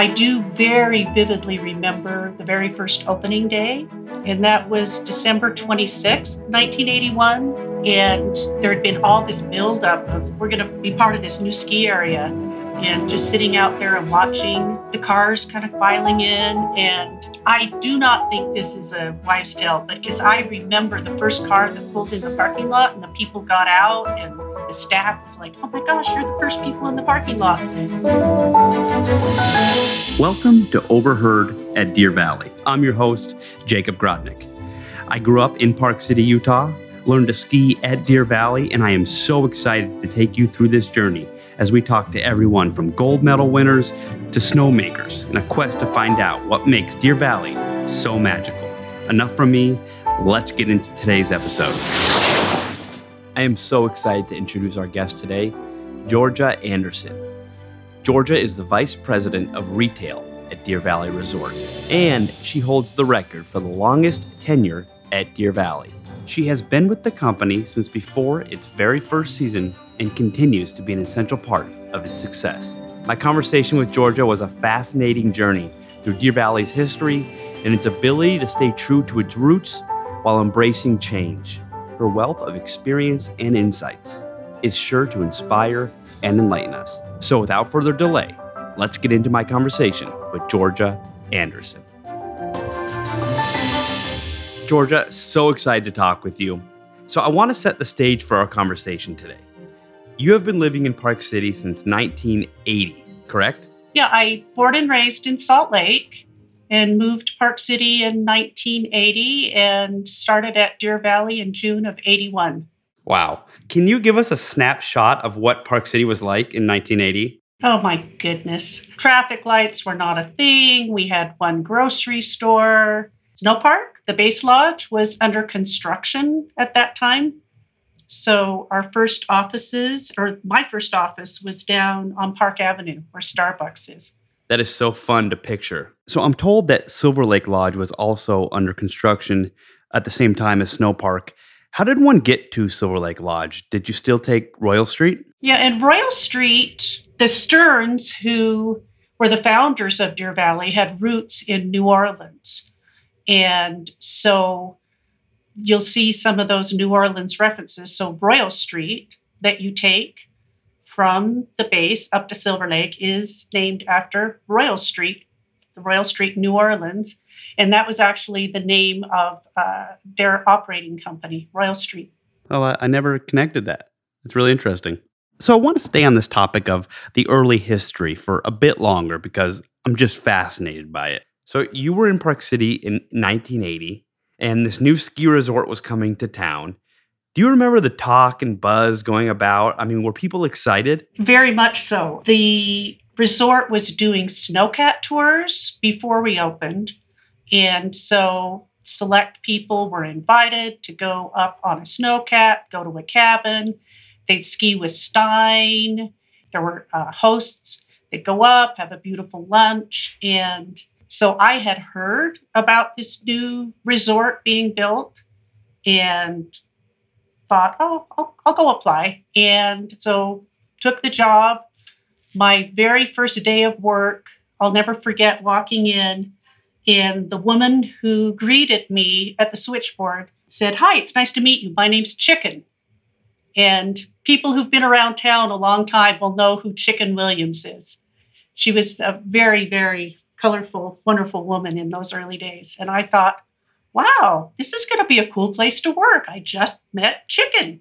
I do very vividly remember the very first opening day, and that was December 26, 1981. And there had been all this buildup of we're going to be part of this new ski area, and just sitting out there and watching the cars kind of filing in. And I do not think this is a wives' tale, but because I remember the first car that pulled in the parking lot and the people got out and the staff was like, oh my gosh, you're the first people in the parking lot. Welcome to Overheard at Deer Valley. I'm your host, Jacob Grodnick. I grew up in Park City, Utah, learned to ski at Deer Valley, and I am so excited to take you through this journey as we talk to everyone from gold medal winners to snowmakers in a quest to find out what makes Deer Valley so magical. Enough from me, let's get into today's episode. I am so excited to introduce our guest today, Georgia Anderson. Georgia is the Vice President of Retail at Deer Valley Resort, and she holds the record for the longest tenure at Deer Valley. She has been with the company since before its very first season and continues to be an essential part of its success. My conversation with Georgia was a fascinating journey through Deer Valley's history and its ability to stay true to its roots while embracing change her wealth of experience and insights is sure to inspire and enlighten us. So, without further delay, let's get into my conversation with Georgia Anderson. Georgia, so excited to talk with you. So, I want to set the stage for our conversation today. You have been living in Park City since 1980, correct? Yeah, I born and raised in Salt Lake and moved to Park City in 1980 and started at Deer Valley in June of 81. Wow. Can you give us a snapshot of what Park City was like in 1980? Oh my goodness. Traffic lights were not a thing. We had one grocery store. Snow Park, the base lodge, was under construction at that time. So our first offices, or my first office, was down on Park Avenue where Starbucks is. That is so fun to picture. So I'm told that Silver Lake Lodge was also under construction at the same time as Snow Park. How did one get to Silver Lake Lodge? Did you still take Royal Street? Yeah, and Royal Street, the Sterns, who were the founders of Deer Valley, had roots in New Orleans. And so you'll see some of those New Orleans references. So Royal Street that you take from the base up to Silver Lake is named after Royal Street, the Royal Street, New Orleans. And that was actually the name of uh, their operating company, Royal Street. Oh, I, I never connected that. It's really interesting. So I want to stay on this topic of the early history for a bit longer because I'm just fascinated by it. So you were in Park City in 1980, and this new ski resort was coming to town. Do you remember the talk and buzz going about? I mean, were people excited? Very much so. The resort was doing snowcat tours before we opened. And so select people were invited to go up on a snowcat, go to a cabin. They'd ski with Stein. There were uh, hosts. They'd go up, have a beautiful lunch. And so I had heard about this new resort being built and thought, oh, I'll, I'll go apply. And so took the job. My very first day of work, I'll never forget walking in, and the woman who greeted me at the switchboard said, Hi, it's nice to meet you. My name's Chicken. And people who've been around town a long time will know who Chicken Williams is. She was a very, very colorful, wonderful woman in those early days. And I thought, wow, this is going to be a cool place to work. I just met Chicken.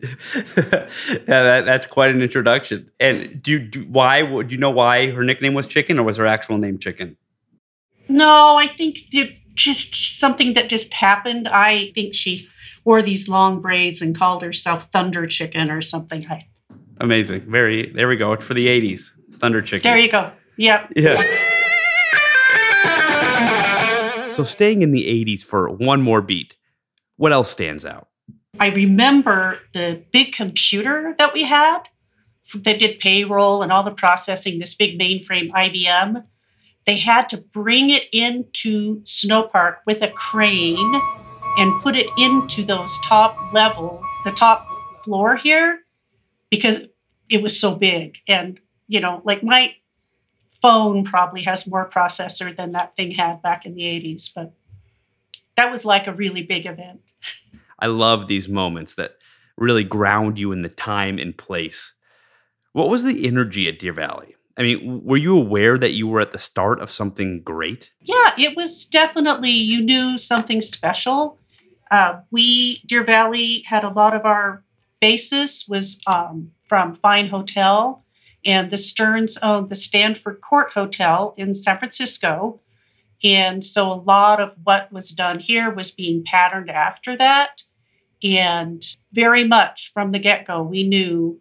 yeah, that, that's quite an introduction. And do, do why do you know why her nickname was Chicken, or was her actual name Chicken? No, I think it just something that just happened. I think she wore these long braids and called herself Thunder Chicken or something. I, Amazing. Very. There we go. For the '80s, Thunder Chicken. There you go. Yep. Yeah. So, staying in the 80s for one more beat, what else stands out? I remember the big computer that we had that did payroll and all the processing, this big mainframe IBM. They had to bring it into Snow Park with a crane and put it into those top level, the top floor here, because it was so big. And, you know, like my phone probably has more processor than that thing had back in the 80s, but that was like a really big event. I love these moments that really ground you in the time and place. What was the energy at Deer Valley? I mean, were you aware that you were at the start of something great? Yeah, it was definitely, you knew something special. Uh, we, Deer Valley, had a lot of our basis was um, from Fine Hotel, and the Sterns owned the Stanford Court Hotel in San Francisco. And so a lot of what was done here was being patterned after that. And very much from the get go, we knew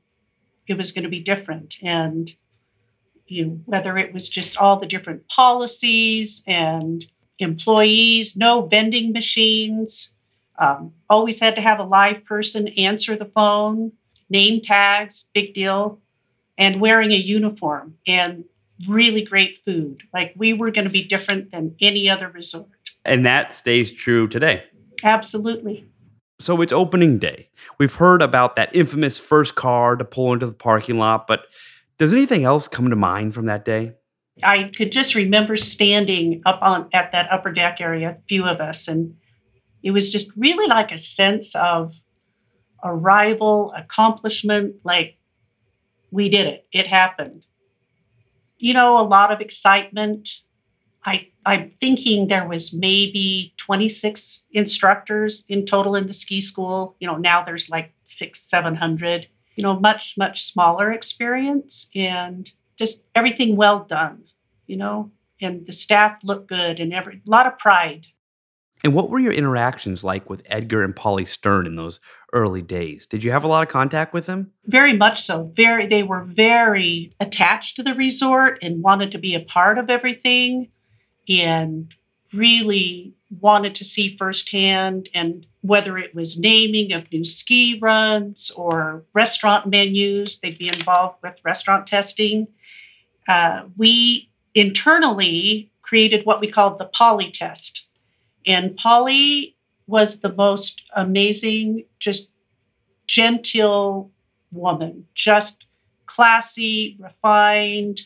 it was going to be different. And you know, whether it was just all the different policies and employees, no vending machines, um, always had to have a live person answer the phone, name tags, big deal, and wearing a uniform and really great food. Like we were going to be different than any other resort. And that stays true today. Absolutely. So it's opening day. We've heard about that infamous first car to pull into the parking lot, but does anything else come to mind from that day? I could just remember standing up on at that upper deck area, a few of us, and it was just really like a sense of arrival, accomplishment, like we did it. It happened. You know, a lot of excitement. I I'm thinking there was maybe 26 instructors in total in the ski school. You know, now there's like six, seven hundred. You know, much, much smaller experience and just everything well done, you know, and the staff looked good and every a lot of pride and what were your interactions like with Edgar and Polly Stern in those early days? Did you have a lot of contact with them? Very much so. Very they were very attached to the resort and wanted to be a part of everything and really wanted to see firsthand and whether it was naming of new ski runs or restaurant menus, they'd be involved with restaurant testing. Uh, we internally created what we called the Polly test and Polly was the most amazing, just genteel woman, just classy, refined,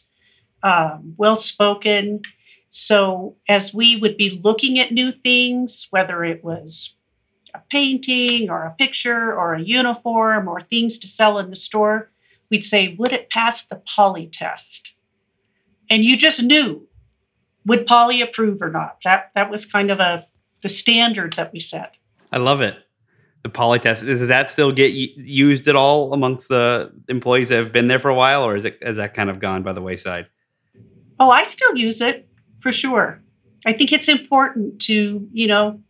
um, well spoken. So, as we would be looking at new things, whether it was a painting or a picture or a uniform or things to sell in the store, we'd say, Would it pass the Polly test? And you just knew, would Polly approve or not? That, that was kind of a the standard that we set. I love it. The Polly test does that still get used at all amongst the employees that have been there for a while, or is it has that kind of gone by the wayside? Oh, I still use it for sure. I think it's important to you know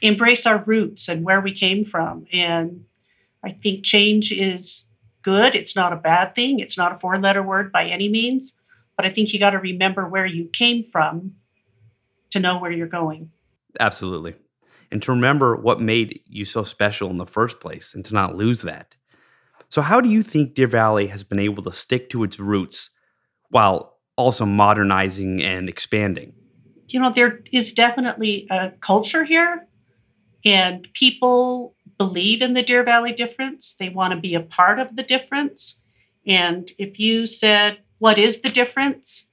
embrace our roots and where we came from, and I think change is good. It's not a bad thing. It's not a four letter word by any means, but I think you got to remember where you came from to know where you're going. Absolutely. And to remember what made you so special in the first place and to not lose that. So, how do you think Deer Valley has been able to stick to its roots while also modernizing and expanding? You know, there is definitely a culture here, and people believe in the Deer Valley difference. They want to be a part of the difference. And if you said, What is the difference?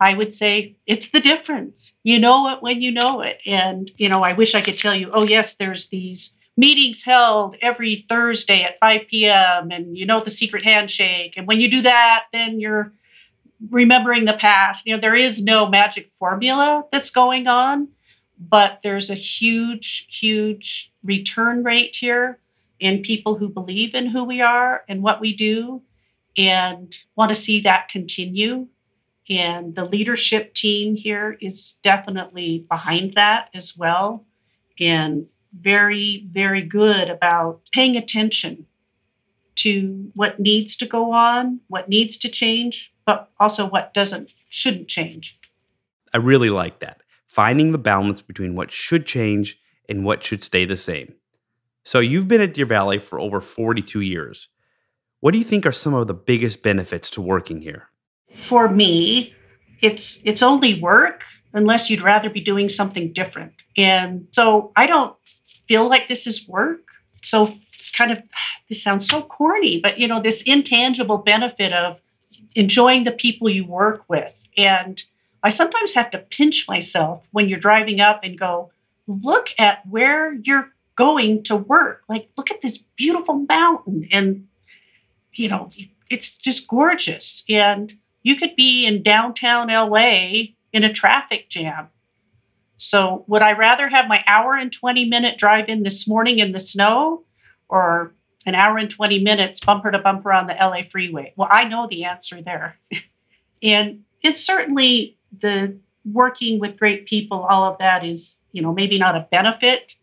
I would say it's the difference. You know it when you know it. And, you know, I wish I could tell you, oh, yes, there's these meetings held every Thursday at 5 p.m. and you know the secret handshake. And when you do that, then you're remembering the past. You know, there is no magic formula that's going on, but there's a huge, huge return rate here in people who believe in who we are and what we do and want to see that continue and the leadership team here is definitely behind that as well. And very, very good about paying attention to what needs to go on, what needs to change, but also what doesn't, shouldn't change. I really like that. Finding the balance between what should change and what should stay the same. So, you've been at Deer Valley for over 42 years. What do you think are some of the biggest benefits to working here? for me, it's it's only work unless you'd rather be doing something different. And so I don't feel like this is work. So kind of this sounds so corny, but you know, this intangible benefit of enjoying the people you work with. And I sometimes have to pinch myself when you're driving up and go, look at where you're going to work. Like, look at this beautiful mountain. And, you know, it's just gorgeous. And you could be in downtown LA in a traffic jam. So, would I rather have my hour and 20 minute drive in this morning in the snow or an hour and 20 minutes bumper to bumper on the LA freeway? Well, I know the answer there. and it's certainly the working with great people, all of that is, you know, maybe not a benefit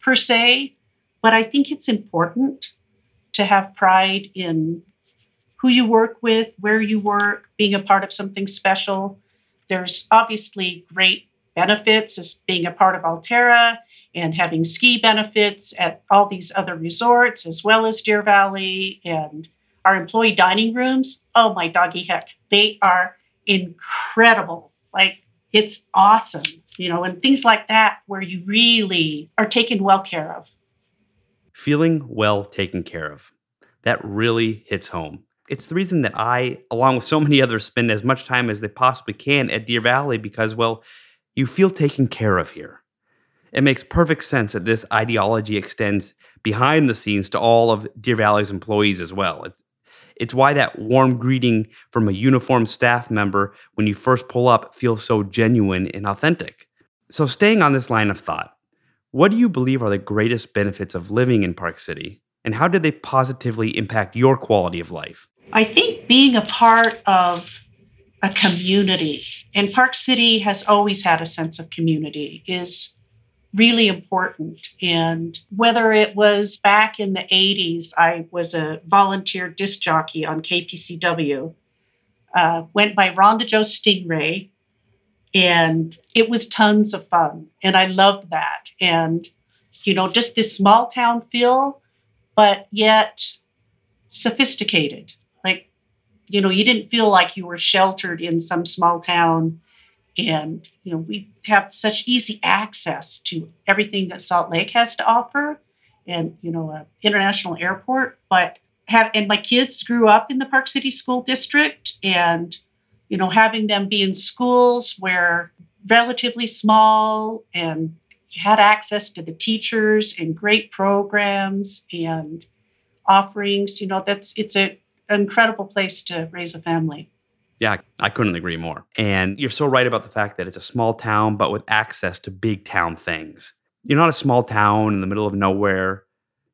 per se, but I think it's important to have pride in who you work with, where you work, being a part of something special. There's obviously great benefits as being a part of Alterra and having ski benefits at all these other resorts, as well as Deer Valley and our employee dining rooms. Oh my doggy heck, they are incredible. Like it's awesome, you know, and things like that where you really are taken well care of. Feeling well taken care of. That really hits home. It's the reason that I, along with so many others, spend as much time as they possibly can at Deer Valley because, well, you feel taken care of here. It makes perfect sense that this ideology extends behind the scenes to all of Deer Valley's employees as well. It's, it's why that warm greeting from a uniformed staff member when you first pull up feels so genuine and authentic. So, staying on this line of thought, what do you believe are the greatest benefits of living in Park City, and how did they positively impact your quality of life? I think being a part of a community, and Park City has always had a sense of community, is really important. And whether it was back in the 80s, I was a volunteer disc jockey on KPCW, uh, went by Rhonda Joe Stingray, and it was tons of fun. And I loved that. And, you know, just this small town feel, but yet sophisticated. Like, you know, you didn't feel like you were sheltered in some small town and you know we have such easy access to everything that Salt Lake has to offer, and you know, an international airport. But have and my kids grew up in the Park City School District, and you know, having them be in schools where relatively small and had access to the teachers and great programs and offerings. You know, that's it's an incredible place to raise a family. Yeah, I couldn't agree more. And you're so right about the fact that it's a small town, but with access to big town things. You're not a small town in the middle of nowhere,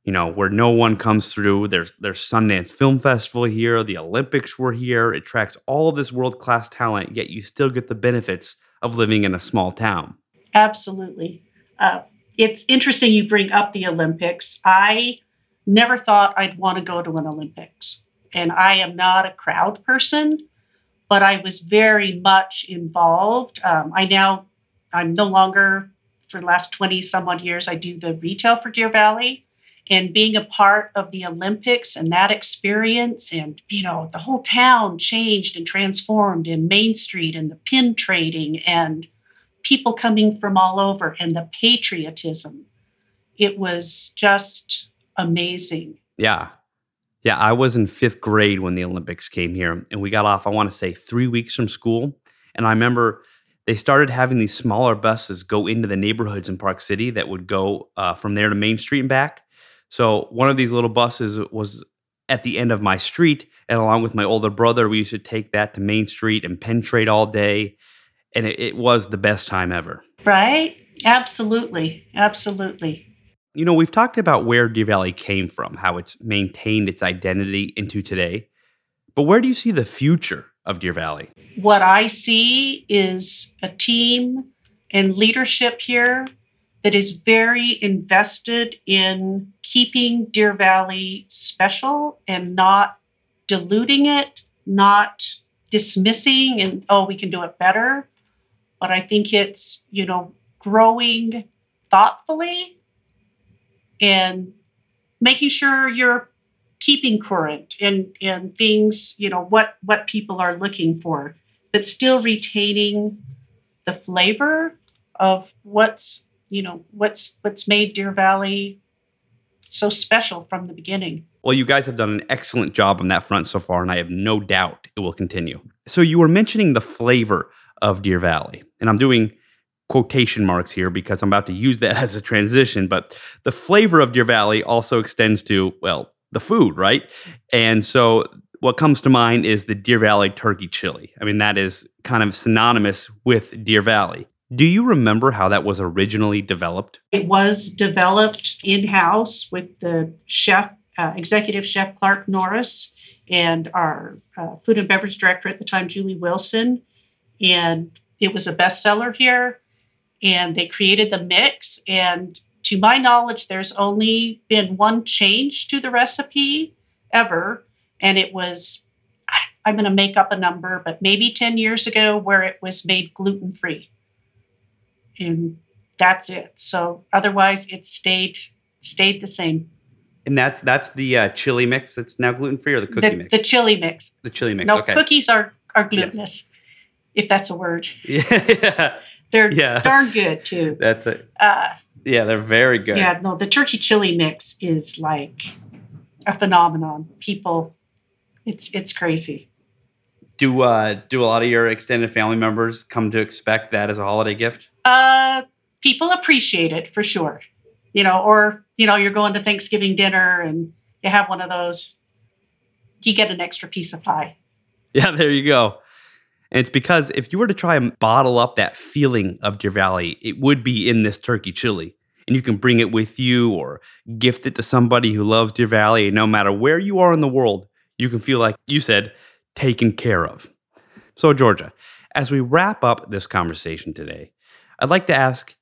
you know, where no one comes through. There's there's Sundance Film Festival here, the Olympics were here. It tracks all of this world class talent, yet you still get the benefits of living in a small town. Absolutely. Uh, it's interesting you bring up the Olympics. I never thought I'd want to go to an Olympics, and I am not a crowd person but I was very much involved. Um, I now, I'm no longer, for the last 20 some odd years, I do the retail for Deer Valley. And being a part of the Olympics and that experience, and you know, the whole town changed and transformed in Main Street and the pin trading and people coming from all over and the patriotism. It was just amazing. Yeah. Yeah, I was in fifth grade when the Olympics came here, and we got off, I want to say, three weeks from school. And I remember they started having these smaller buses go into the neighborhoods in Park City that would go uh, from there to Main Street and back. So one of these little buses was at the end of my street, and along with my older brother, we used to take that to Main Street and pen trade all day. And it, it was the best time ever. Right? Absolutely. Absolutely. You know, we've talked about where Deer Valley came from, how it's maintained its identity into today. But where do you see the future of Deer Valley? What I see is a team and leadership here that is very invested in keeping Deer Valley special and not diluting it, not dismissing and, oh, we can do it better. But I think it's, you know, growing thoughtfully and making sure you're keeping current in in things you know what what people are looking for but still retaining the flavor of what's you know what's what's made deer valley so special from the beginning Well, you guys have done an excellent job on that front so far, and I have no doubt it will continue. So, you were mentioning the flavor of Deer Valley, and I'm doing quotation marks here because I'm about to use that as a transition, but the flavor of Deer Valley also extends to, well, the food, right? And so, what comes to mind is the Deer Valley turkey chili. I mean, that is kind of synonymous with Deer Valley. Do you remember how that was originally developed? It was developed in house with the chef uh, Executive Chef Clark Norris and our uh, food and beverage director at the time, Julie Wilson. And it was a bestseller here. And they created the mix. And to my knowledge, there's only been one change to the recipe ever. And it was, I'm going to make up a number, but maybe 10 years ago, where it was made gluten free. And that's it. So otherwise, it stayed stayed the same. And that's that's the uh, chili mix that's now gluten free, or the cookie the, mix. The chili mix. The chili mix. No, okay. cookies are are glutinous, yes. if that's a word. Yeah. They're yeah. darn good too. That's it. Uh, yeah, they're very good. Yeah, no, the turkey chili mix is like a phenomenon. People, it's it's crazy. Do uh do a lot of your extended family members come to expect that as a holiday gift? Uh, people appreciate it for sure. You know, or you know, you're going to Thanksgiving dinner and you have one of those. You get an extra piece of pie. Yeah, there you go. And it's because if you were to try and bottle up that feeling of Deer Valley, it would be in this turkey chili. And you can bring it with you or gift it to somebody who loves Deer Valley. And no matter where you are in the world, you can feel like you said, taken care of. So, Georgia, as we wrap up this conversation today, I'd like to ask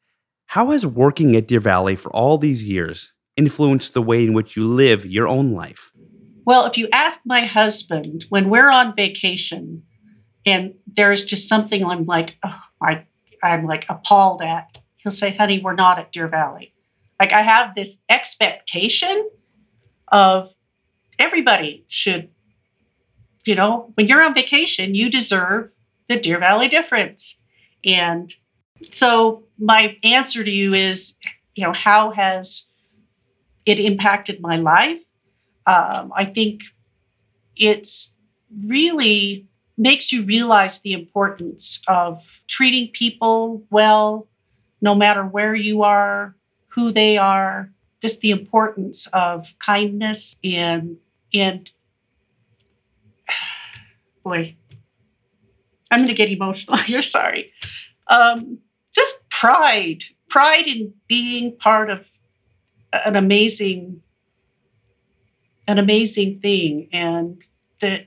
how has working at Deer Valley for all these years influenced the way in which you live your own life? Well, if you ask my husband, when we're on vacation, and there's just something I'm like, oh, I, I'm like appalled at. He'll say, honey, we're not at Deer Valley. Like I have this expectation of everybody should, you know, when you're on vacation, you deserve the Deer Valley difference. And so my answer to you is, you know, how has it impacted my life? Um, I think it's really makes you realize the importance of treating people well, no matter where you are, who they are, just the importance of kindness and and boy, I'm going to get emotional. You're sorry. Um, just pride, pride in being part of an amazing, an amazing thing, and that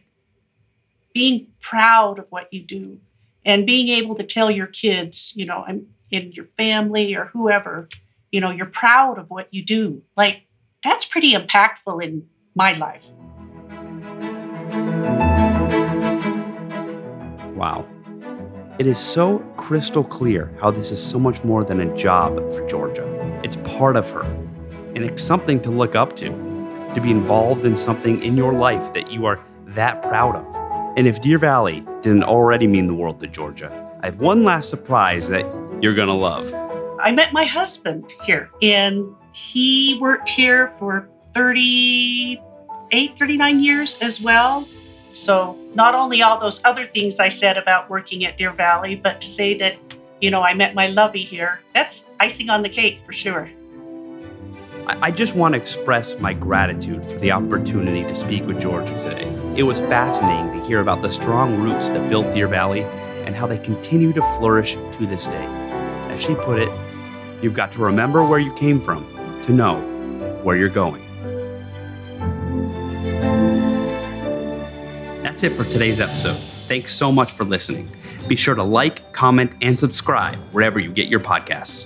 being proud of what you do and being able to tell your kids, you know, and in your family or whoever, you know, you're proud of what you do. Like that's pretty impactful in my life. Wow. It is so crystal clear how this is so much more than a job for Georgia. It's part of her, and it's something to look up to, to be involved in something in your life that you are that proud of. And if Deer Valley didn't already mean the world to Georgia, I have one last surprise that you're going to love. I met my husband here, and he worked here for 38, 39 years as well. So, not only all those other things I said about working at Deer Valley, but to say that, you know, I met my lovey here, that's icing on the cake for sure. I just want to express my gratitude for the opportunity to speak with Georgia today. It was fascinating to hear about the strong roots that built Deer Valley and how they continue to flourish to this day. As she put it, you've got to remember where you came from to know where you're going. That's it for today's episode. Thanks so much for listening. Be sure to like, comment, and subscribe wherever you get your podcasts.